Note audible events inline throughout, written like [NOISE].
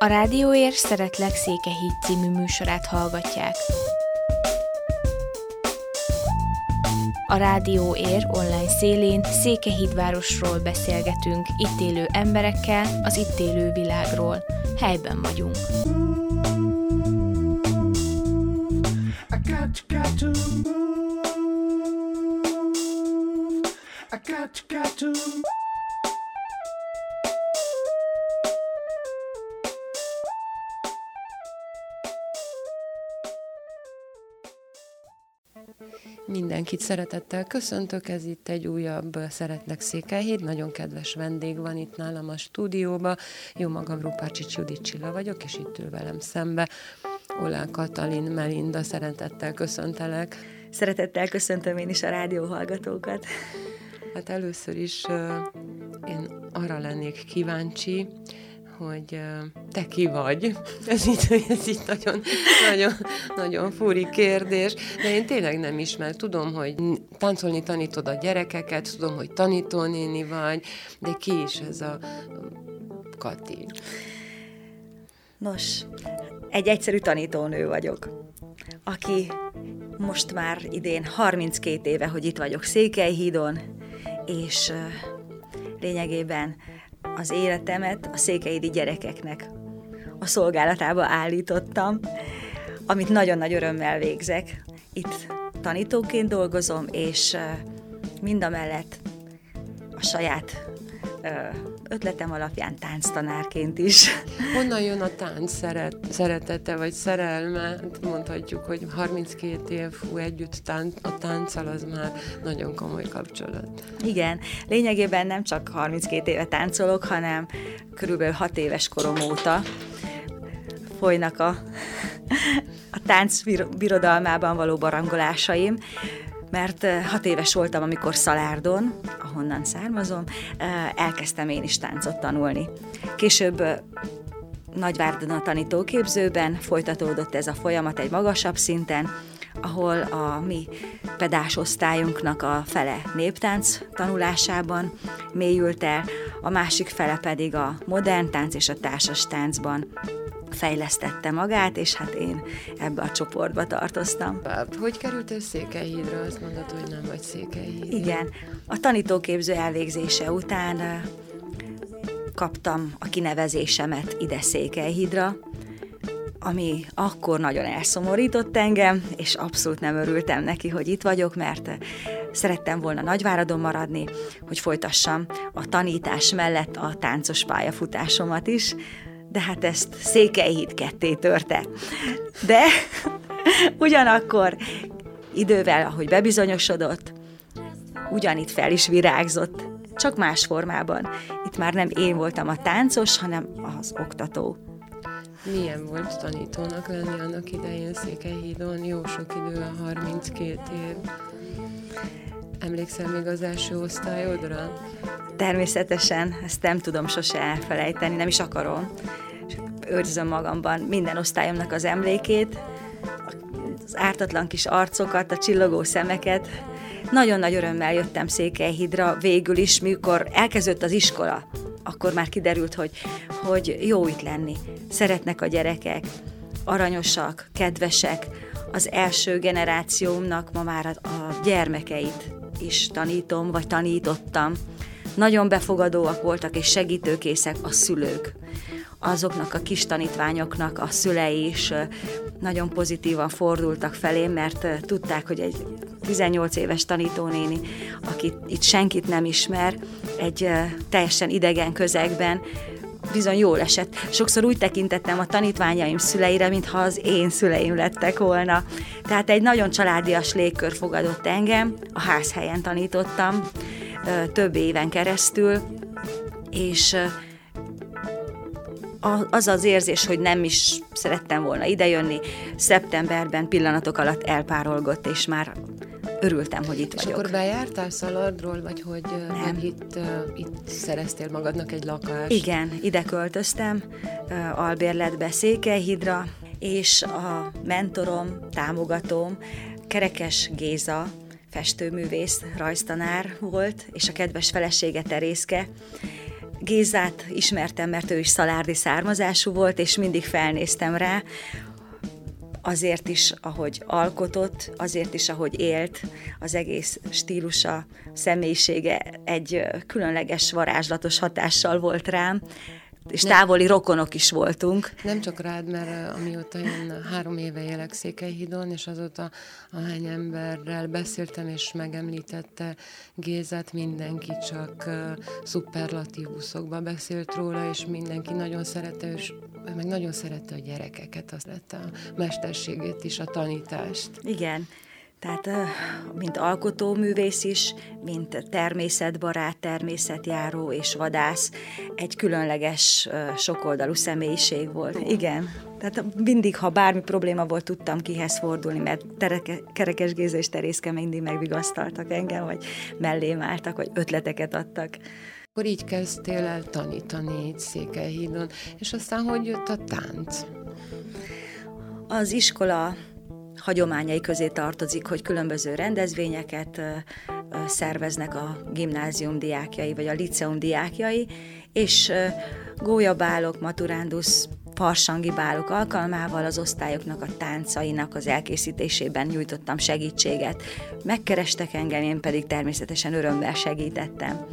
A Rádióér Szeretlek Székehíd című műsorát hallgatják. A Rádió Ér online szélén Székehídvárosról beszélgetünk, itt élő emberekkel, az itt élő világról. Helyben vagyunk. Mindenkit szeretettel köszöntök, ez itt egy újabb Szeretlek Székelyhíd, nagyon kedves vendég van itt nálam a stúdióba. Jó magam, Rupácsi Judit Csilla vagyok, és itt ül velem szembe. Olá Katalin Melinda, szeretettel köszöntelek. Szeretettel köszöntöm én is a rádió hallgatókat. Hát először is én arra lennék kíváncsi, hogy te ki vagy. [LAUGHS] Ez így, ez így nagyon, nagyon, nagyon furi kérdés, de én tényleg nem ismer. Tudom, hogy táncolni tanítod a gyerekeket, tudom, hogy tanítónéni vagy, de ki is ez a Kati? Nos, egy egyszerű tanítónő vagyok, aki most már idén 32 éve, hogy itt vagyok Székelyhídon, és lényegében az életemet a székeidi gyerekeknek a szolgálatába állítottam, amit nagyon nagy örömmel végzek. Itt tanítóként dolgozom, és mind a mellett a saját ötletem alapján tánctanárként is. Honnan jön a tánc szeret, szeretete vagy szerelme? Hát mondhatjuk, hogy 32 év hú, együtt tánc, a tánccal az már nagyon komoly kapcsolat. Igen, lényegében nem csak 32 éve táncolok, hanem körülbelül 6 éves korom óta folynak a, [LAUGHS] a tánc birodalmában való barangolásaim mert hat éves voltam, amikor Szalárdon, ahonnan származom, elkezdtem én is táncot tanulni. Később Nagyvárdon a tanítóképzőben folytatódott ez a folyamat egy magasabb szinten, ahol a mi pedás osztályunknak a fele néptánc tanulásában mélyült el, a másik fele pedig a modern tánc és a társas táncban fejlesztette magát, és hát én ebbe a csoportba tartoztam. Hogy kerültél Székelyhídra? Azt mondod, hogy nem vagy Székelyhíd. Igen. A tanítóképző elvégzése után kaptam a kinevezésemet ide Székelyhídra, ami akkor nagyon elszomorított engem, és abszolút nem örültem neki, hogy itt vagyok, mert szerettem volna Nagyváradon maradni, hogy folytassam a tanítás mellett a táncos pályafutásomat is, de hát ezt Székelyhíd ketté törte. De [LAUGHS] ugyanakkor idővel, ahogy bebizonyosodott, ugyanitt fel is virágzott, csak más formában. Itt már nem én voltam a táncos, hanem az oktató. Milyen volt tanítónak lenni annak idején Székelyhídon? Jó sok idő, a 32 év. Emlékszel még az első osztályodra? Természetesen, ezt nem tudom sose elfelejteni, nem is akarom. Őrzöm magamban minden osztályomnak az emlékét, az ártatlan kis arcokat, a csillogó szemeket. Nagyon nagy örömmel jöttem Székelyhidra végül is, mikor elkezdődött az iskola, akkor már kiderült, hogy, hogy jó itt lenni. Szeretnek a gyerekek, aranyosak, kedvesek, az első generációmnak ma már a, a gyermekeit is tanítom, vagy tanítottam. Nagyon befogadóak voltak és segítőkészek a szülők. Azoknak a kis tanítványoknak a szülei is nagyon pozitívan fordultak felé, mert tudták, hogy egy 18 éves tanítónéni, aki itt senkit nem ismer, egy teljesen idegen közegben bizony jól esett. Sokszor úgy tekintettem a tanítványaim szüleire, mintha az én szüleim lettek volna. Tehát egy nagyon családias légkör fogadott engem, a házhelyen tanítottam több éven keresztül, és az az érzés, hogy nem is szerettem volna idejönni, szeptemberben pillanatok alatt elpárolgott, és már örültem, hogy itt és vagyok. És akkor bejártál Szaladról, vagy hogy nem. itt, uh, itt szereztél magadnak egy lakást? Igen, ide költöztem, uh, albérletbe Székelyhidra, és a mentorom, támogatóm, Kerekes Géza, festőművész, rajztanár volt, és a kedves felesége Terészke, Gézát ismertem, mert ő is szalárdi származású volt, és mindig felnéztem rá, azért is, ahogy alkotott, azért is, ahogy élt, az egész stílusa, személyisége egy különleges, varázslatos hatással volt rám, és nem, távoli rokonok is voltunk. Nem csak rád, mert amióta én három éve élek Székelyhídon, és azóta ahány emberrel beszéltem, és megemlítette Gézát, mindenki csak uh, szuperlatívuszokba beszélt róla, és mindenki nagyon szerette, és meg nagyon szerette a gyerekeket, azt lett a mesterségét is, a tanítást. Igen, tehát mint alkotóművész is, mint természetbarát, természetjáró és vadász, egy különleges, sokoldalú személyiség volt. Igen. Tehát mindig, ha bármi probléma volt, tudtam kihez fordulni, mert tereke, Kerekes Géza és Terészke mindig megvigasztaltak engem, vagy mellém álltak, vagy ötleteket adtak. Akkor így kezdtél el tanítani itt Székelyhídon, és aztán hogy jött a tánc? Az iskola hagyományai közé tartozik, hogy különböző rendezvényeket szerveznek a gimnázium diákjai, vagy a liceum diákjai, és gólyabálok, maturándus, farsangi bálok alkalmával az osztályoknak a táncainak az elkészítésében nyújtottam segítséget. Megkerestek engem, én pedig természetesen örömmel segítettem.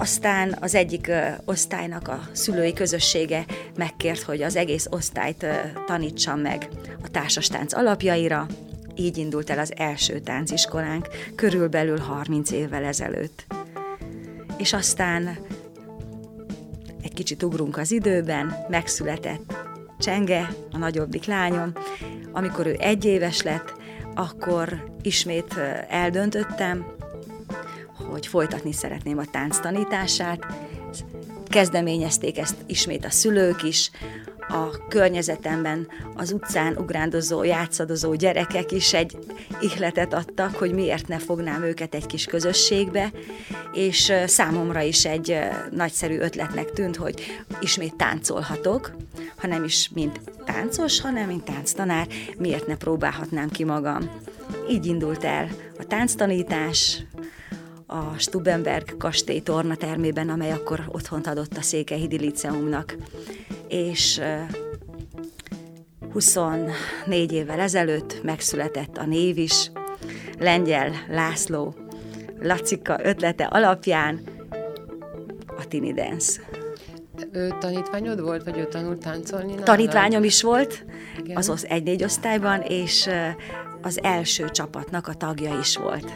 Aztán az egyik osztálynak a szülői közössége megkért, hogy az egész osztályt tanítsam meg a társastánc alapjaira. Így indult el az első tánciskolánk, körülbelül 30 évvel ezelőtt. És aztán egy kicsit ugrunk az időben, megszületett Csenge, a nagyobbik lányom. Amikor ő egy éves lett, akkor ismét eldöntöttem, hogy folytatni szeretném a tánc tanítását. Kezdeményezték ezt ismét a szülők is, a környezetemben az utcán ugrándozó, játszadozó gyerekek is egy ihletet adtak, hogy miért ne fognám őket egy kis közösségbe, és számomra is egy nagyszerű ötletnek tűnt, hogy ismét táncolhatok, ha nem is mint táncos, hanem mint tánctanár, miért ne próbálhatnám ki magam. Így indult el a tánctanítás, a Stubenberg kastély tornatermében, amely akkor otthont adott a Székelyhidi Liceumnak. És 24 évvel ezelőtt megszületett a név is, Lengyel László Lacika ötlete alapján a Tini Dance. Ő tanítványod volt, vagy ő tanult táncolni? Tanítványom is volt, Igen. az egy-négy osztályban, és az első csapatnak a tagja is volt.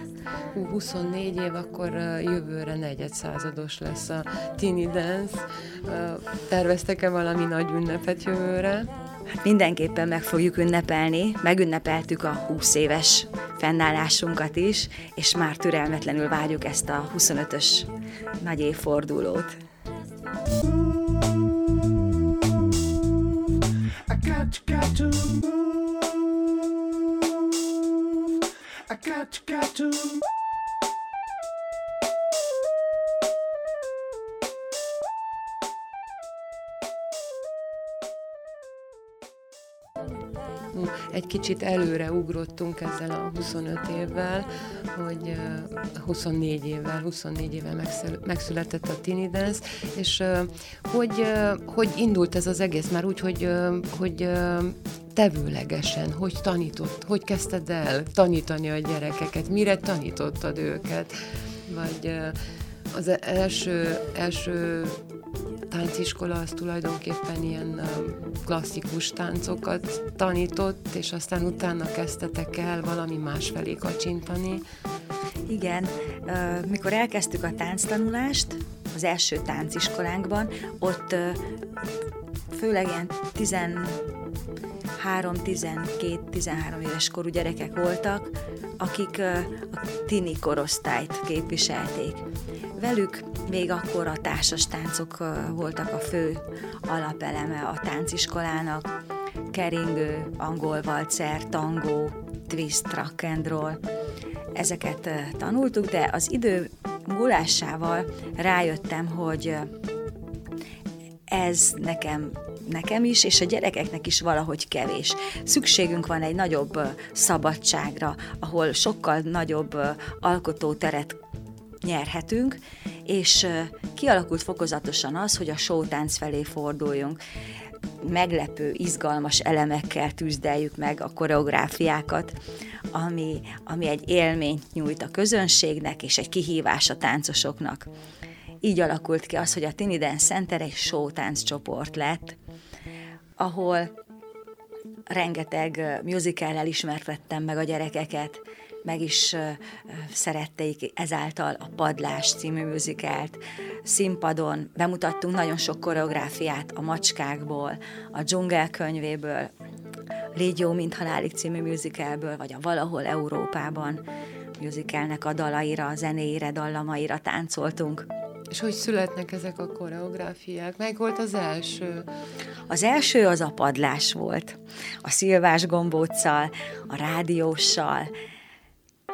24 év, akkor jövőre negyed százados lesz a Tini Dance. Terveztek-e valami nagy ünnepet jövőre? Hát mindenképpen meg fogjuk ünnepelni. Megünnepeltük a 20 éves fennállásunkat is, és már türelmetlenül várjuk ezt a 25-ös nagy évfordulót. I got, got to move. I got, you, got to. Egy kicsit előre ugrottunk ezzel a 25 évvel, hogy 24 évvel, 24 évvel megszületett a Tini Dance, és hogy, hogy indult ez az egész? Már úgy, hogy, hogy tevőlegesen, hogy tanított, hogy kezdted el tanítani a gyerekeket, mire tanítottad őket, vagy az első, első tánciskola az tulajdonképpen ilyen klasszikus táncokat tanított, és aztán utána kezdtetek el valami más felé kacsintani. Igen, mikor elkezdtük a tánctanulást, az első tánciskolánkban, ott főleg ilyen 13-12-13 éves korú gyerekek voltak, akik a tini korosztályt képviselték. Velük még akkor a társas táncok voltak a fő alapeleme a tánciskolának, keringő, angol valcer, tangó, twist, rock and roll. Ezeket tanultuk, de az idő múlásával rájöttem, hogy ez nekem nekem is, és a gyerekeknek is valahogy kevés. Szükségünk van egy nagyobb szabadságra, ahol sokkal nagyobb alkotóteret nyerhetünk, és kialakult fokozatosan az, hogy a showtánc felé forduljunk meglepő, izgalmas elemekkel tűzdeljük meg a koreográfiákat, ami, ami egy élményt nyújt a közönségnek, és egy kihívás a táncosoknak. Így alakult ki az, hogy a Tiny Dance Center egy showtánc csoport lett, ahol rengeteg musical ismertettem meg a gyerekeket, meg is szerették ezáltal a Padlás című musicalt. Színpadon bemutattunk nagyon sok koreográfiát a Macskákból, a Dzsungel könyvéből, Légy jó, mint halálig című musicalből, vagy a Valahol Európában musicalnek a dalaira, a zenéire, dallamaira táncoltunk. És hogy születnek ezek a koreográfiák? Meg volt az első? Az első az a padlás volt. A szilvás gombóccal, a rádióssal,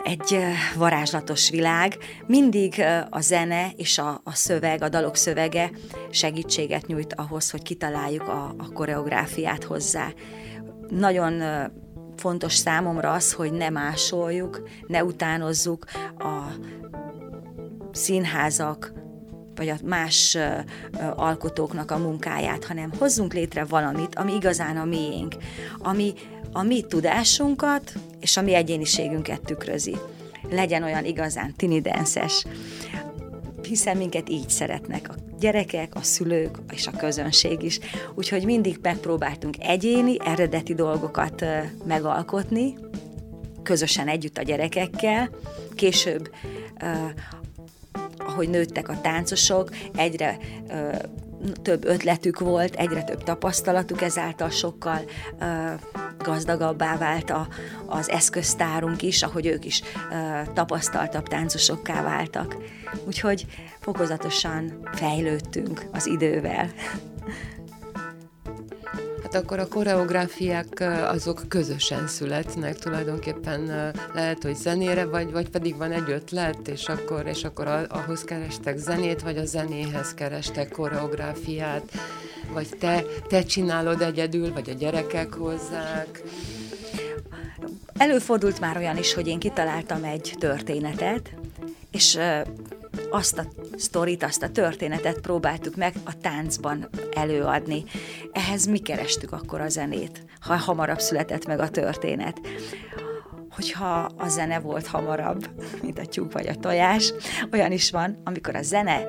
egy varázslatos világ. Mindig a zene és a, a szöveg, a dalok szövege segítséget nyújt ahhoz, hogy kitaláljuk a, a koreográfiát hozzá. Nagyon fontos számomra az, hogy ne másoljuk, ne utánozzuk a színházak, vagy a más alkotóknak a munkáját, hanem hozzunk létre valamit, ami igazán a miénk, ami a mi tudásunkat és a mi egyéniségünket tükrözi. Legyen olyan igazán tinidenszes, hiszen minket így szeretnek a gyerekek, a szülők és a közönség is. Úgyhogy mindig megpróbáltunk egyéni, eredeti dolgokat megalkotni, közösen együtt a gyerekekkel. Később ahogy nőttek a táncosok, egyre több ötletük volt, egyre több tapasztalatuk, ezáltal sokkal ö, gazdagabbá vált a, az eszköztárunk is, ahogy ők is ö, tapasztaltabb táncosokká váltak. Úgyhogy fokozatosan fejlődtünk az idővel. Hát akkor a koreográfiák azok közösen születnek, tulajdonképpen lehet, hogy zenére, vagy, vagy pedig van egy ötlet, és akkor, és akkor ahhoz kerestek zenét, vagy a zenéhez kerestek koreográfiát, vagy te, te csinálod egyedül, vagy a gyerekek hozzák. Előfordult már olyan is, hogy én kitaláltam egy történetet, és azt a sztorit, azt a történetet próbáltuk meg a táncban előadni. Ehhez mi kerestük akkor a zenét, ha hamarabb született meg a történet hogyha a zene volt hamarabb, mint a tyúk vagy a tojás, olyan is van, amikor a zene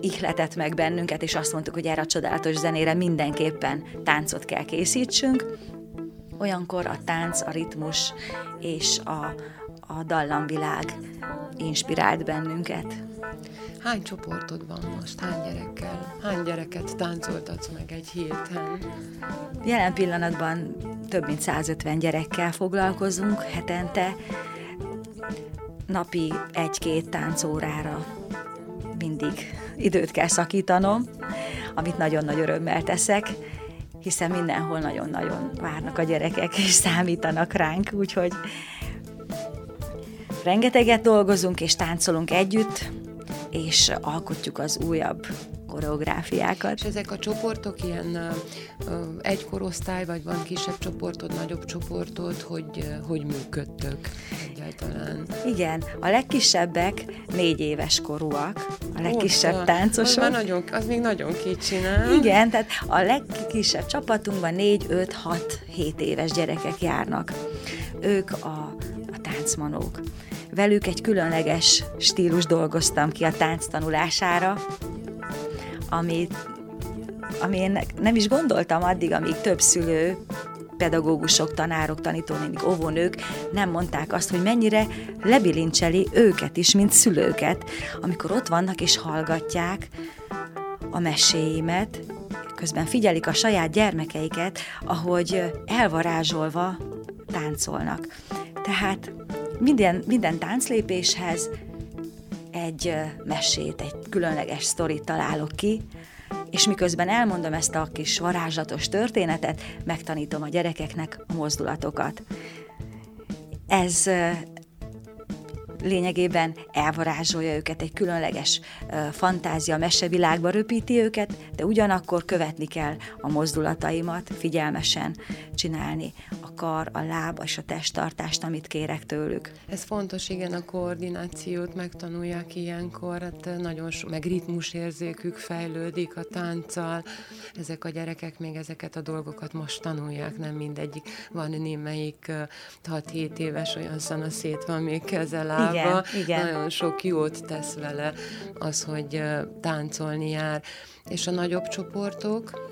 ihletett meg bennünket, és azt mondtuk, hogy erre a csodálatos zenére mindenképpen táncot kell készítsünk, olyankor a tánc, a ritmus és a, a dallamvilág inspirált bennünket. Hány csoportod van most? Hány gyerekkel? Hány gyereket táncoltatsz meg egy héten? Jelen pillanatban több mint 150 gyerekkel foglalkozunk hetente. Napi egy-két táncórára mindig időt kell szakítanom, amit nagyon nagy örömmel teszek, hiszen mindenhol nagyon-nagyon várnak a gyerekek, és számítanak ránk, úgyhogy rengeteget dolgozunk és táncolunk együtt, és alkotjuk az újabb koreográfiákat. És ezek a csoportok ilyen egy korosztály, vagy van kisebb csoportod, nagyobb csoportod, hogy, hogy működtök egyáltalán? Igen, a legkisebbek négy éves korúak, a legkisebb Ó, táncosok. Az, nagyon, az még nagyon kicsi, nem? Igen, tehát a legkisebb csapatunkban négy, öt, hat, hét éves gyerekek járnak. Ők a, a táncmanók velük egy különleges stílus dolgoztam ki a tánc tanulására, amit, ami én nem is gondoltam addig, amíg több szülő, pedagógusok, tanárok, tanítónénik, óvónők nem mondták azt, hogy mennyire lebilincseli őket is, mint szülőket, amikor ott vannak és hallgatják a meséimet, közben figyelik a saját gyermekeiket, ahogy elvarázsolva táncolnak. Tehát minden, minden tánclépéshez egy mesét, egy különleges sztorit találok ki, és miközben elmondom ezt a kis varázslatos történetet, megtanítom a gyerekeknek a mozdulatokat. Ez lényegében elvarázsolja őket, egy különleges fantázia, mesevilágba röpíti őket, de ugyanakkor követni kell a mozdulataimat, figyelmesen csinálni kar, a láb és a testtartást, amit kérek tőlük. Ez fontos, igen, a koordinációt megtanulják ilyenkor, hát nagyon so, meg ritmusérzékük fejlődik a tánccal. Ezek a gyerekek még ezeket a dolgokat most tanulják, nem mindegyik. Van némelyik 6-7 éves olyan szanaszét van még kezelába. Igen, igen. Nagyon sok jót tesz vele az, hogy táncolni jár. És a nagyobb csoportok?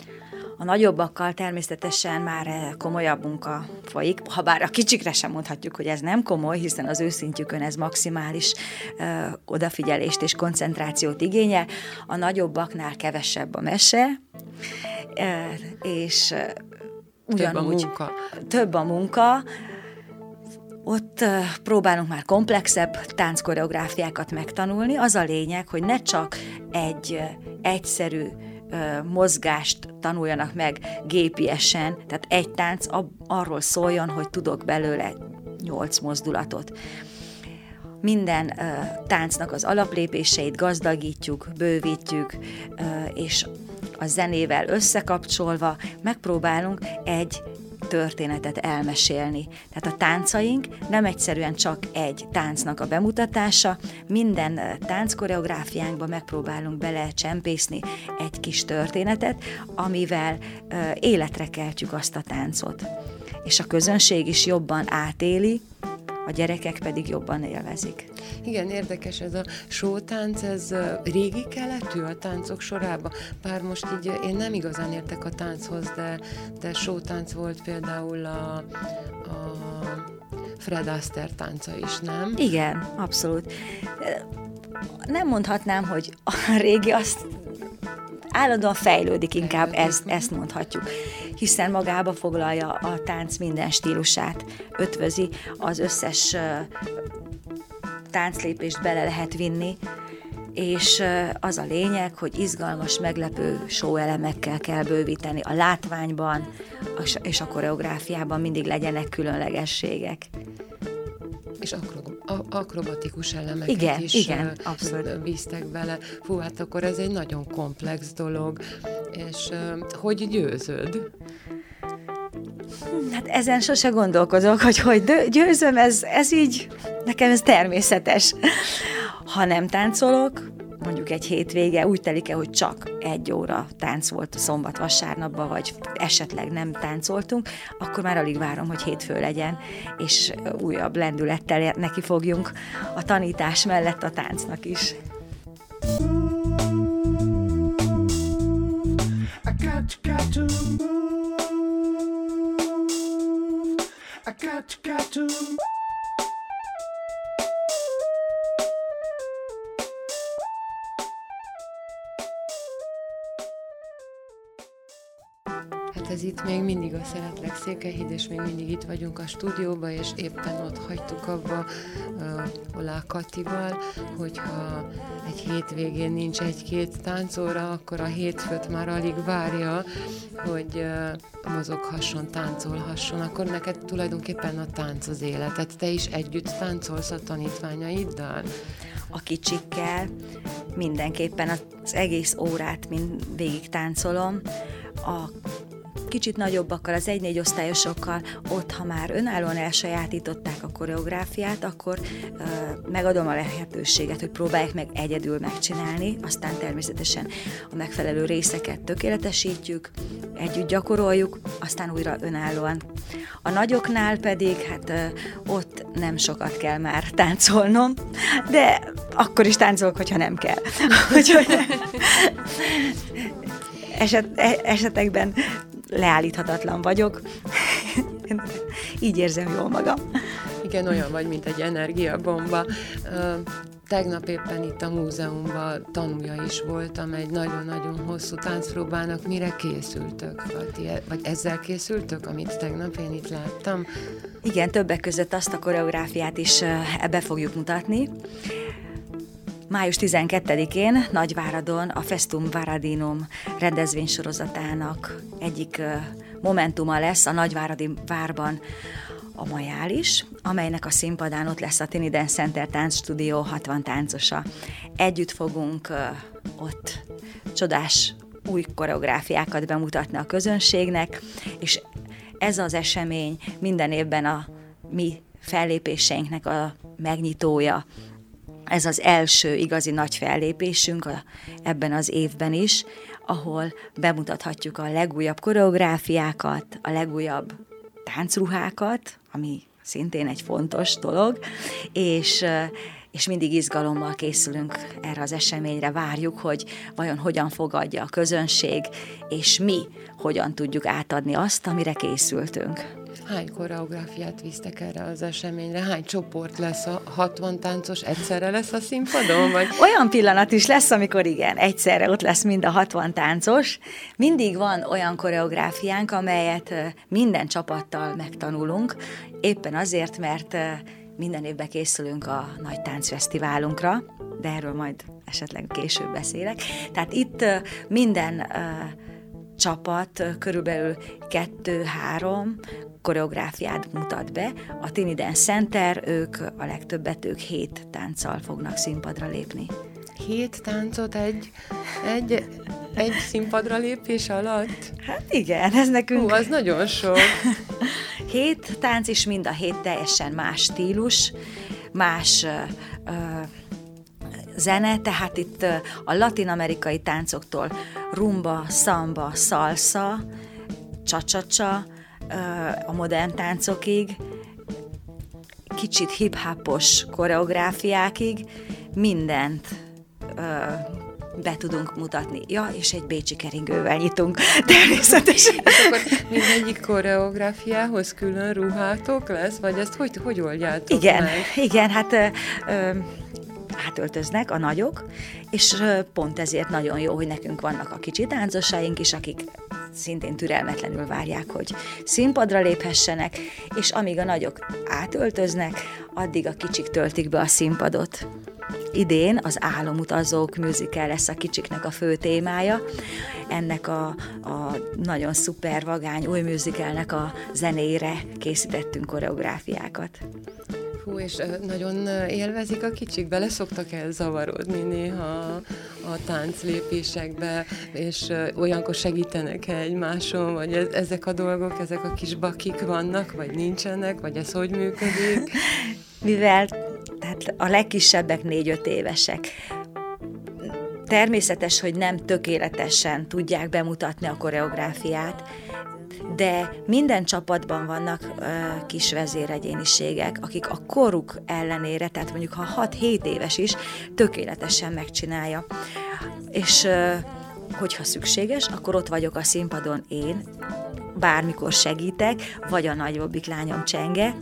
A nagyobbakkal természetesen már eh, komolyabb munka folyik, ha bár a kicsikre sem mondhatjuk, hogy ez nem komoly, hiszen az őszintjükön ez maximális ö, eh, odafigyelést és koncentrációt igényel. A nagyobbaknál kevesebb a mese, ö, eh, és ugyanúgy több a munka. Több a munka ott próbálunk már komplexebb tánckoreográfiákat megtanulni. Az a lényeg, hogy ne csak egy egyszerű mozgást tanuljanak meg gépiesen, tehát egy tánc arról szóljon, hogy tudok belőle nyolc mozdulatot. Minden uh, táncnak az alaplépéseit gazdagítjuk, bővítjük, és a zenével összekapcsolva megpróbálunk egy történetet elmesélni. Tehát a táncaink nem egyszerűen csak egy táncnak a bemutatása, minden tánckoreográfiánkba megpróbálunk belecsempészni egy kis történetet, amivel életre keltjük azt a táncot. És a közönség is jobban átéli, a gyerekek pedig jobban élvezik. Igen, érdekes ez a sótánc, ez régi keletű a táncok sorában. Bár most így én nem igazán értek a tánchoz, de, de sótánc volt például a, a Fred Astaire tánca is, nem? Igen, abszolút. Nem mondhatnám, hogy a régi azt állandóan fejlődik, inkább ezt, ezt mondhatjuk, hiszen magába foglalja a tánc minden stílusát, ötvözi az összes tánclépést bele lehet vinni, és az a lényeg, hogy izgalmas, meglepő show elemekkel kell bővíteni a látványban és a koreográfiában mindig legyenek különlegességek és akrobatikus elemeket igen, is igen, abszolút. bíztek bele. Fú, hát akkor ez egy nagyon komplex dolog. És hogy győzöd? Hát ezen sose gondolkozok, hogy hogy győzöm, ez, ez így, nekem ez természetes. Ha nem táncolok, mondjuk egy hétvége úgy telik-e, hogy csak egy óra tánc volt szombat vasárnapban, vagy esetleg nem táncoltunk, akkor már alig várom, hogy hétfő legyen, és újabb lendülettel neki fogjunk a tanítás mellett a táncnak is. I got, got to move. I got, got to Hát ez itt még mindig a Szeretlek Székelyhíd, és még mindig itt vagyunk a stúdióban, és éppen ott hagytuk abba uh, Olá Katival, hogyha egy hétvégén nincs egy-két táncóra, akkor a hétfőt már alig várja, hogy uh, mozoghasson, táncolhasson, akkor neked tulajdonképpen a tánc az életet. Te is együtt táncolsz a tanítványaiddal? A kicsikkel mindenképpen az egész órát mind végig táncolom. A kicsit nagyobbakkal, az egy-négy osztályosokkal, ott, ha már önállóan elsajátították a koreográfiát, akkor uh, megadom a lehetőséget, hogy próbálják meg egyedül megcsinálni, aztán természetesen a megfelelő részeket tökéletesítjük, együtt gyakoroljuk, aztán újra önállóan. A nagyoknál pedig, hát uh, ott nem sokat kell már táncolnom, de akkor is táncolok, hogyha nem kell. [LAUGHS] Úgyhogy [LAUGHS] eset, e, esetekben leállíthatatlan vagyok. [LAUGHS] Így érzem jól magam. Igen, olyan vagy, mint egy energiabomba. Tegnap éppen itt a múzeumban tanulja is voltam egy nagyon-nagyon hosszú táncpróbának. Mire készültök? Vagy, vagy ezzel készültök, amit tegnap én itt láttam? Igen, többek között azt a koreográfiát is ebbe fogjuk mutatni. Május 12-én Nagyváradon a Festum Varadinum rendezvénysorozatának egyik momentuma lesz a Nagyváradi várban a Majális, amelynek a színpadán ott lesz a Tini Dance Center táncstudió 60 táncosa. Együtt fogunk ott csodás új koreográfiákat bemutatni a közönségnek, és ez az esemény minden évben a mi fellépéseinknek a megnyitója. Ez az első igazi nagy fellépésünk a, ebben az évben is, ahol bemutathatjuk a legújabb koreográfiákat, a legújabb táncruhákat, ami szintén egy fontos dolog, és és mindig izgalommal készülünk erre az eseményre, várjuk, hogy vajon hogyan fogadja a közönség, és mi hogyan tudjuk átadni azt, amire készültünk. Hány koreográfiát visztek erre az eseményre? Hány csoport lesz a 60 táncos? Egyszerre lesz a színpadon? Vagy? Olyan pillanat is lesz, amikor igen, egyszerre ott lesz mind a 60 táncos. Mindig van olyan koreográfiánk, amelyet minden csapattal megtanulunk, éppen azért, mert minden évben készülünk a nagy táncfesztiválunkra, de erről majd esetleg később beszélek. Tehát itt minden csapat körülbelül kettő-három koreográfiát mutat be. A Tini Dance Center, ők a legtöbbet, ők hét tánccal fognak színpadra lépni. Hét táncot egy, egy, egy színpadra lépés alatt? Hát igen, ez nekünk... Hú, az nagyon sok. Hét tánc, és mind a hét teljesen más stílus, más ö, zene, tehát itt a latin-amerikai táncoktól rumba, samba, salsa, csacsacsa, a modern táncokig, kicsit hip-hopos koreográfiákig, mindent be tudunk mutatni. Ja, és egy bécsi keringővel nyitunk, [LAUGHS] természetesen. És akkor mindegyik koreográfiához külön ruhátok lesz, vagy ezt hogy, hogy oldjátok Igen, meg? igen, hát ö, ö, átöltöznek a nagyok, és pont ezért nagyon jó, hogy nekünk vannak a kicsi táncosaink is, akik szintén türelmetlenül várják, hogy színpadra léphessenek, és amíg a nagyok átöltöznek, addig a kicsik töltik be a színpadot. Idén az Álomutazók musical lesz a kicsiknek a fő témája. Ennek a, a nagyon szuper vagány új musicalnek a zenére készítettünk koreográfiákat. Hú, és nagyon élvezik a kicsik, bele szoktak el zavarodni néha a tánclépésekbe, és olyankor segítenek -e egymáson, vagy ezek a dolgok, ezek a kis bakik vannak, vagy nincsenek, vagy ez hogy működik? [LAUGHS] Mivel tehát a legkisebbek négy-öt évesek, természetes, hogy nem tökéletesen tudják bemutatni a koreográfiát, de minden csapatban vannak ö, kis vezéregyéniségek, akik a koruk ellenére, tehát mondjuk ha 6-7 éves is, tökéletesen megcsinálja. És ö, hogyha szükséges, akkor ott vagyok a színpadon én, bármikor segítek, vagy a nagyobbik lányom Csenge,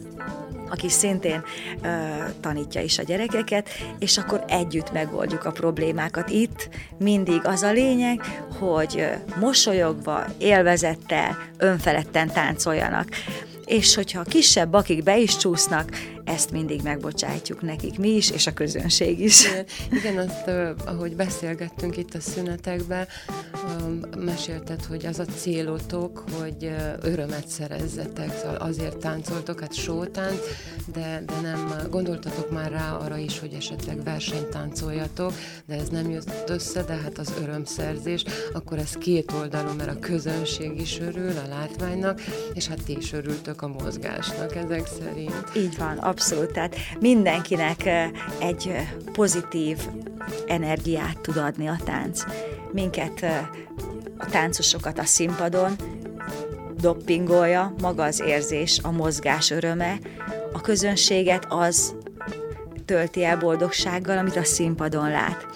aki szintén ö, tanítja is a gyerekeket, és akkor együtt megoldjuk a problémákat. Itt mindig az a lényeg, hogy mosolyogva, élvezettel, önfeledten táncoljanak és hogyha kisebb akik be is csúsznak, ezt mindig megbocsátjuk nekik mi is, és a közönség is. Igen, azt, ahogy beszélgettünk itt a szünetekben, mesélted, hogy az a célotok, hogy örömet szerezzetek, szóval azért táncoltok, hát sótánc, de, de nem gondoltatok már rá arra is, hogy esetleg versenyt táncoljatok, de ez nem jött össze, de hát az örömszerzés, akkor ez két oldalú, mert a közönség is örül a látványnak, és hát ti is örültök a mozgásnak ezek szerint. Így van, abszolút. Tehát mindenkinek egy pozitív energiát tud adni a tánc. Minket, a táncosokat a színpadon doppingolja, maga az érzés, a mozgás öröme, a közönséget az tölti el boldogsággal, amit a színpadon lát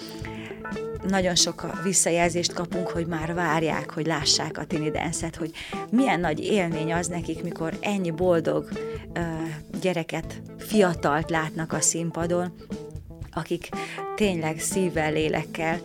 nagyon sok visszajelzést kapunk, hogy már várják, hogy lássák a tini dance hogy milyen nagy élmény az nekik, mikor ennyi boldog gyereket, fiatalt látnak a színpadon, akik tényleg szívvel, lélekkel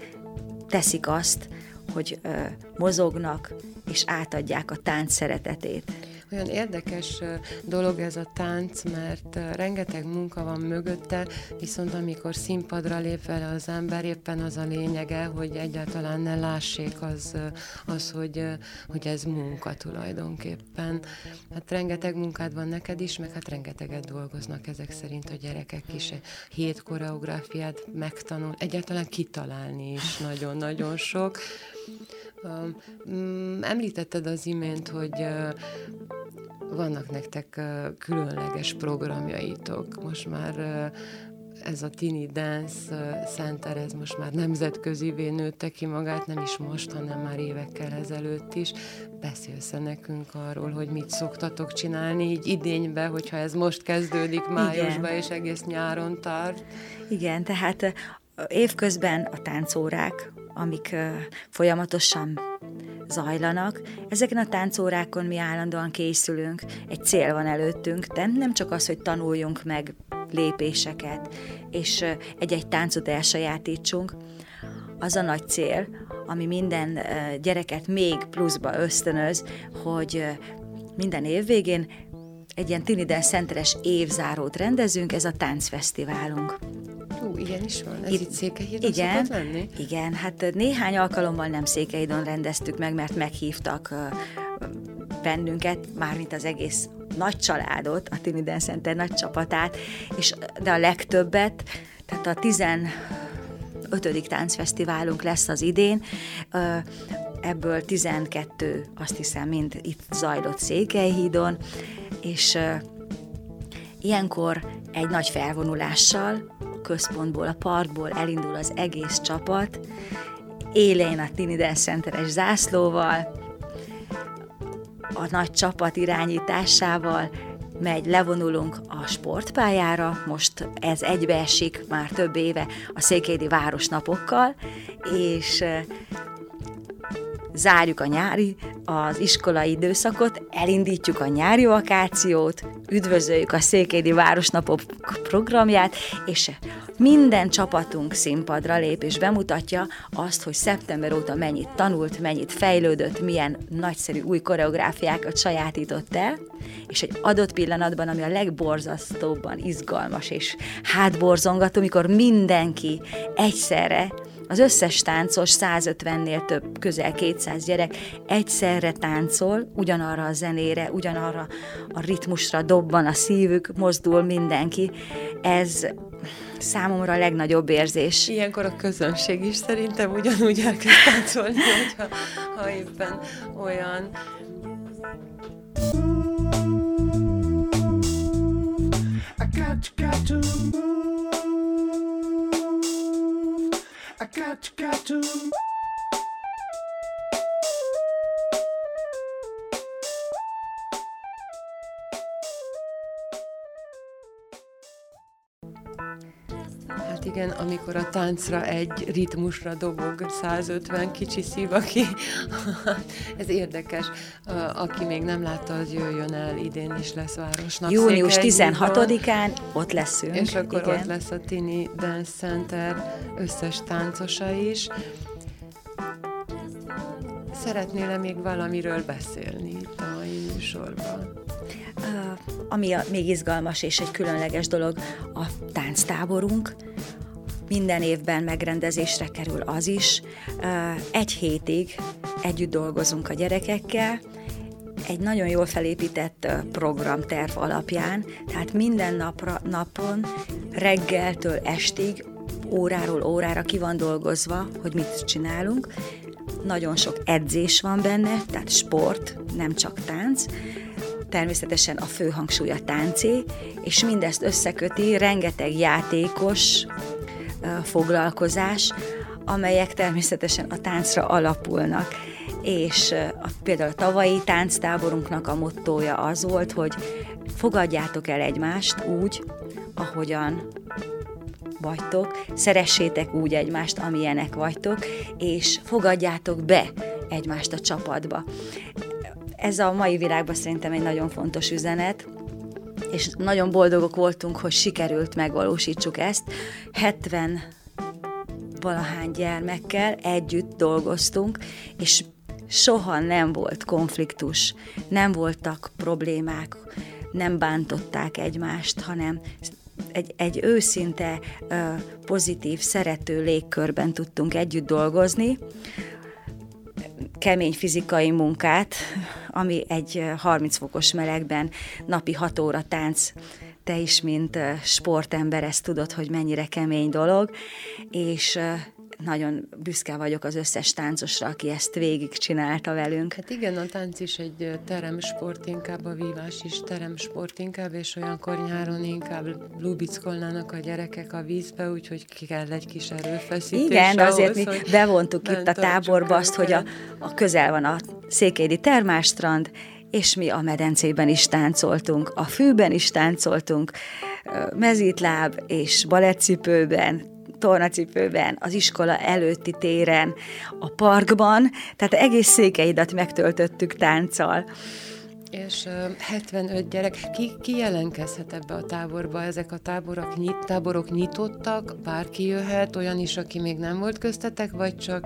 teszik azt, hogy uh, mozognak és átadják a tánc szeretetét. Olyan érdekes dolog ez a tánc, mert rengeteg munka van mögötte, viszont amikor színpadra lép vele az ember, éppen az a lényege, hogy egyáltalán ne lássék az, az hogy, hogy ez munka tulajdonképpen. Hát rengeteg munkád van neked is, meg hát rengeteget dolgoznak ezek szerint a gyerekek is. Hét koreográfiát megtanul, egyáltalán kitalálni is nagyon-nagyon sok. Mm, említetted az imént, hogy vannak nektek különleges programjaitok. Most már ez a Tini Dance Center, ez most már nemzetközi nőtte ki magát, nem is most, hanem már évekkel ezelőtt is. Beszélsz nekünk arról, hogy mit szoktatok csinálni így idénybe, hogyha ez most kezdődik májusban, és egész nyáron tart? Igen, tehát évközben a táncórák, amik folyamatosan zajlanak. Ezeken a táncórákon mi állandóan készülünk, egy cél van előttünk, de nem csak az, hogy tanuljunk meg lépéseket, és egy-egy táncot elsajátítsunk, az a nagy cél, ami minden gyereket még pluszba ösztönöz, hogy minden év végén egy ilyen Tiniden Centeres évzárót rendezünk, ez a táncfesztiválunk. Ú, ilyen is van? Ez itt, itt Székelyhídon igen, lenni? Igen, hát néhány alkalommal nem Székelyhídon rendeztük meg, mert meghívtak bennünket, mármint az egész nagy családot, a Tiniden Center nagy csapatát, és, de a legtöbbet, tehát a 15. táncfesztiválunk lesz az idén, ebből 12 azt hiszem mind itt zajlott Székelyhídon, és ilyenkor egy nagy felvonulással központból, a parkból elindul az egész csapat, élén a Tini Dance Centeres zászlóval, a nagy csapat irányításával megy, levonulunk a sportpályára, most ez egybeesik már több éve a Székédi Városnapokkal, és zárjuk a nyári, az iskolai időszakot, elindítjuk a nyári vakációt, üdvözöljük a Székédi Városnapok programját, és minden csapatunk színpadra lép és bemutatja azt, hogy szeptember óta mennyit tanult, mennyit fejlődött, milyen nagyszerű új koreográfiákat sajátított el, és egy adott pillanatban, ami a legborzasztóbban izgalmas és hátborzongató, amikor mindenki egyszerre az összes táncos 150-nél több, közel 200 gyerek egyszerre táncol, ugyanarra a zenére, ugyanarra a ritmusra dobban a szívük, mozdul mindenki. Ez számomra a legnagyobb érzés. Ilyenkor a közönség is szerintem ugyanúgy elkezd táncolni, [LAUGHS] hogyha, ha éppen olyan. I got, got to move. Got got to. Igen, amikor a táncra egy ritmusra dobog 150 kicsi szív, aki, [LAUGHS] ez érdekes. Aki még nem látta, az jöjjön el, idén is lesz városnap. Június 16-án ott leszünk. És akkor igen. ott lesz a Tini Dance Center összes táncosa is. Szeretnél-e még valamiről beszélni itt a mai műsorban? ami a, még izgalmas és egy különleges dolog, a tánctáborunk. Minden évben megrendezésre kerül az is. Egy hétig együtt dolgozunk a gyerekekkel, egy nagyon jól felépített programterv alapján, tehát minden napra, napon reggeltől estig óráról órára ki van dolgozva, hogy mit csinálunk. Nagyon sok edzés van benne, tehát sport, nem csak tánc természetesen a fő hangsúly a táncé, és mindezt összeköti rengeteg játékos foglalkozás, amelyek természetesen a táncra alapulnak. És a, például a tavalyi tánctáborunknak a mottója az volt, hogy fogadjátok el egymást úgy, ahogyan vagytok, szeressétek úgy egymást, amilyenek vagytok, és fogadjátok be egymást a csapatba. Ez a mai világban szerintem egy nagyon fontos üzenet, és nagyon boldogok voltunk, hogy sikerült megvalósítsuk ezt. 70 valahány gyermekkel együtt dolgoztunk, és soha nem volt konfliktus, nem voltak problémák, nem bántották egymást, hanem egy, egy őszinte, pozitív, szerető légkörben tudtunk együtt dolgozni, kemény fizikai munkát, ami egy 30 fokos melegben napi 6 óra tánc, te is, mint sportember, ezt tudod, hogy mennyire kemény dolog, és nagyon büszke vagyok az összes táncosra, aki ezt végigcsinálta velünk. Hát igen, a tánc is egy teremsport, inkább a vívás is teremsport inkább, és olyankor nyáron inkább lubickolnának a gyerekek a vízbe, úgyhogy ki kell egy kis erőfeszítés. Igen, ahhoz, azért mi bevontuk itt a táborba azt, hogy a, a közel van a Székédi termástrand, és mi a medencében is táncoltunk, a fűben is táncoltunk, mezítláb és balettcipőben, tornacipőben, az iskola előtti téren, a parkban, tehát egész székeidat megtöltöttük tánccal. És uh, 75 gyerek, ki, ki jelentkezhet ebbe a táborba? Ezek a táborok, nyit, táborok nyitottak, bárki jöhet, olyan is, aki még nem volt köztetek, vagy csak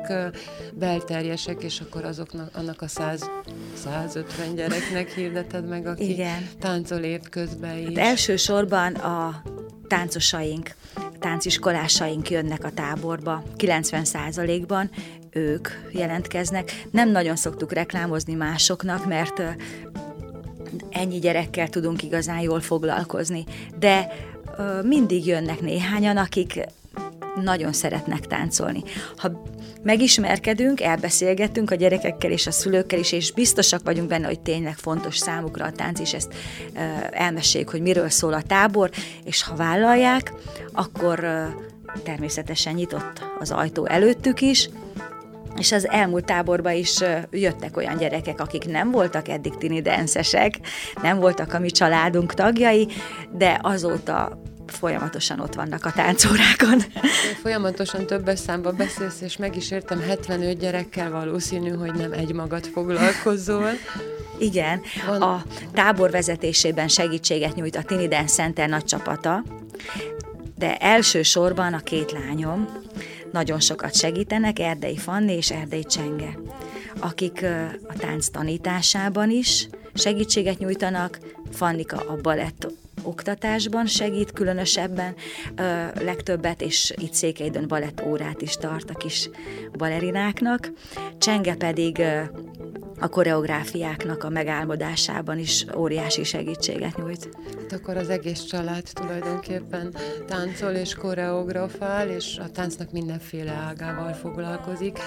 belterjesek, és akkor azoknak, annak a 100, 150 gyereknek hirdeted meg, aki Igen. táncol évközben is? Hát elsősorban a táncosaink, tánciskolásaink jönnek a táborba, 90%-ban ők jelentkeznek. Nem nagyon szoktuk reklámozni másoknak, mert ennyi gyerekkel tudunk igazán jól foglalkozni. De mindig jönnek néhányan, akik nagyon szeretnek táncolni. Ha megismerkedünk, elbeszélgetünk a gyerekekkel és a szülőkkel is, és biztosak vagyunk benne, hogy tényleg fontos számukra a tánc, és ezt elmeséljük, hogy miről szól a tábor, és ha vállalják, akkor természetesen nyitott az ajtó előttük is, és az elmúlt táborba is jöttek olyan gyerekek, akik nem voltak eddig tinidenszesek, nem voltak a mi családunk tagjai, de azóta folyamatosan ott vannak a táncórákon. Folyamatosan többes számba beszélsz, és meg is értem, 75 gyerekkel valószínű, hogy nem egy magad foglalkozol. Igen, Van... a tábor vezetésében segítséget nyújt a Tini Dance Center nagy csapata, de elsősorban a két lányom nagyon sokat segítenek, Erdei Fanni és Erdei Csenge, akik a tánc tanításában is segítséget nyújtanak, Fannika a balett oktatásban segít különösebben ö, legtöbbet, és itt Székelydön balett órát is tart a kis balerináknak. Csenge pedig ö, a koreográfiáknak a megálmodásában is óriási segítséget nyújt. Hát akkor az egész család tulajdonképpen táncol és koreografál, és a táncnak mindenféle ágával foglalkozik.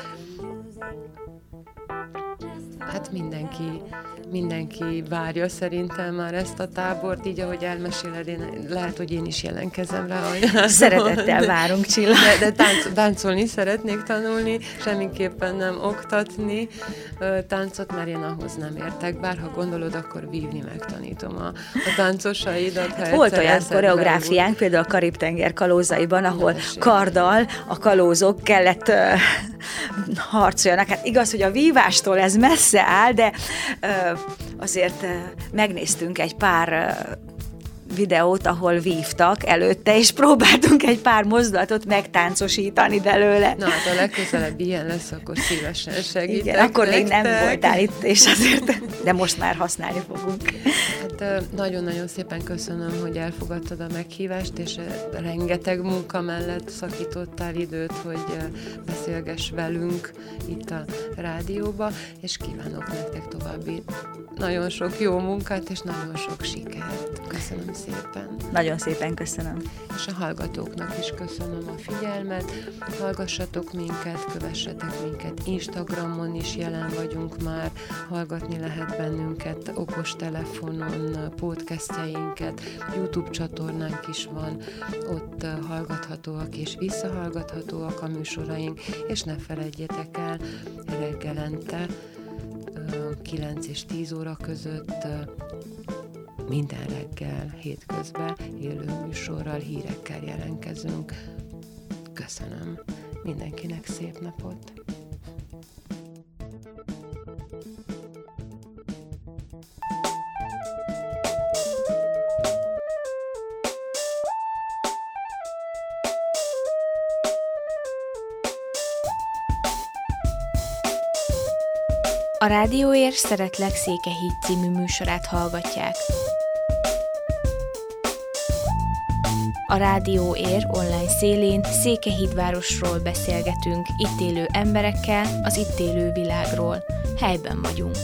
Hát mindenki mindenki várja szerintem már ezt a tábort, így ahogy elmeséled, én, lehet, hogy én is jelenkezem rá. Szeretettel várunk, Csilla. De, de tánc, táncolni szeretnék tanulni, semmiképpen nem oktatni táncot, mert én ahhoz nem értek. Bár ha gondolod, akkor vívni megtanítom a, a táncosaidat. Hát volt olyan koreográfiánk, például a Karib-tenger kalózaiban, ahol karddal a kalózok kellett harcoljanak. Hát igaz, hogy a vívástól ez messze áll, de azért megnéztünk egy pár videót, ahol vívtak előtte, és próbáltunk egy pár mozdulatot megtáncosítani belőle. Na hát a legközelebb ilyen lesz, akkor szívesen segítek. Igen, akkor nektek. még nem voltál itt, és azért, de most már használni fogunk. Hát nagyon-nagyon szépen köszönöm, hogy elfogadtad a meghívást, és rengeteg munka mellett szakítottál időt, hogy beszélgess velünk itt a rádióba, és kívánok nektek további nagyon sok jó munkát, és nagyon sok sikert. Köszönöm szépen. Nagyon szépen köszönöm. És a hallgatóknak is köszönöm a figyelmet. Hallgassatok minket, kövessetek minket. Instagramon is jelen vagyunk már. Hallgatni lehet bennünket okostelefonon, podcastjainket. YouTube csatornánk is van. Ott hallgathatóak és visszahallgathatóak a műsoraink. És ne felejtjetek el, reggelente 9 és 10 óra között minden reggel, hétközben élő műsorral, hírekkel jelentkezünk. Köszönöm mindenkinek szép napot! A Rádióér Szeretlek Székehíd című műsorát hallgatják. A Rádió Ér online szélén Székehídvárosról beszélgetünk, itt élő emberekkel, az itt élő világról. Helyben vagyunk.